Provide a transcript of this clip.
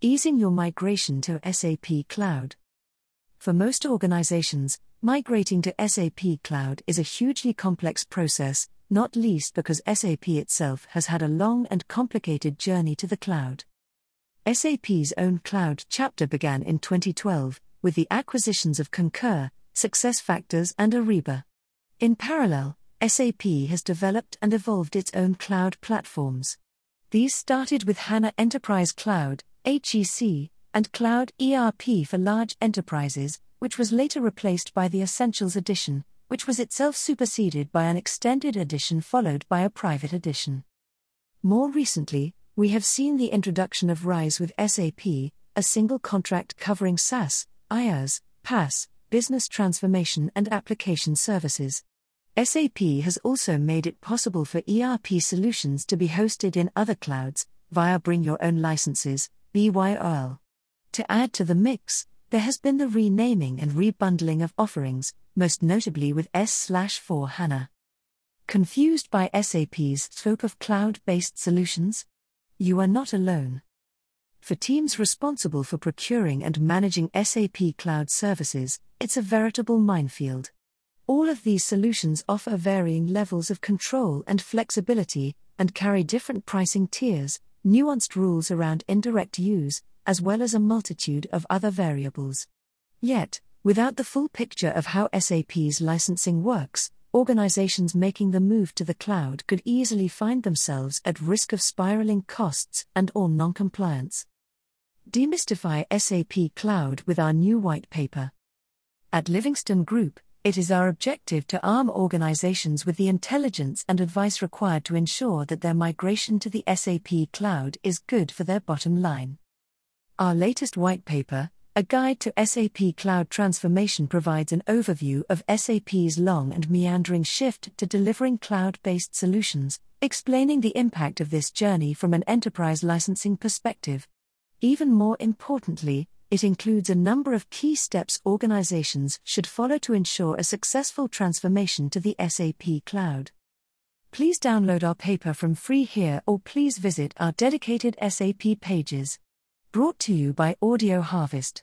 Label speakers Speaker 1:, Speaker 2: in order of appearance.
Speaker 1: easing your migration to SAP Cloud. For most organizations, migrating to SAP Cloud is a hugely complex process, not least because SAP itself has had a long and complicated journey to the cloud. SAP's own cloud chapter began in 2012 with the acquisitions of Concur, SuccessFactors, and Ariba. In parallel, SAP has developed and evolved its own cloud platforms. These started with HANA Enterprise Cloud, HEC, and Cloud ERP for large enterprises, which was later replaced by the Essentials Edition, which was itself superseded by an extended edition followed by a private edition. More recently, we have seen the introduction of RISE with SAP, a single contract covering SaaS, IaaS, PaaS, business transformation, and application services. SAP has also made it possible for ERP solutions to be hosted in other clouds via Bring Your Own Licenses, BYOL. To add to the mix, there has been the renaming and rebundling of offerings, most notably with S/4 HANA. Confused by SAP's scope of cloud based solutions? You are not alone. For teams responsible for procuring and managing SAP cloud services, it's a veritable minefield. All of these solutions offer varying levels of control and flexibility, and carry different pricing tiers, nuanced rules around indirect use, as well as a multitude of other variables. Yet, without the full picture of how SAP's licensing works, organizations making the move to the cloud could easily find themselves at risk of spiraling costs and or non-compliance. Demystify SAP Cloud with our new white paper. At Livingstone Group, it is our objective to arm organizations with the intelligence and advice required to ensure that their migration to the SAP cloud is good for their bottom line. Our latest white paper, A Guide to SAP Cloud Transformation, provides an overview of SAP's long and meandering shift to delivering cloud based solutions, explaining the impact of this journey from an enterprise licensing perspective. Even more importantly, it includes a number of key steps organizations should follow to ensure a successful transformation to the SAP cloud. Please download our paper from free here or please visit our dedicated SAP pages. Brought to you by Audio Harvest.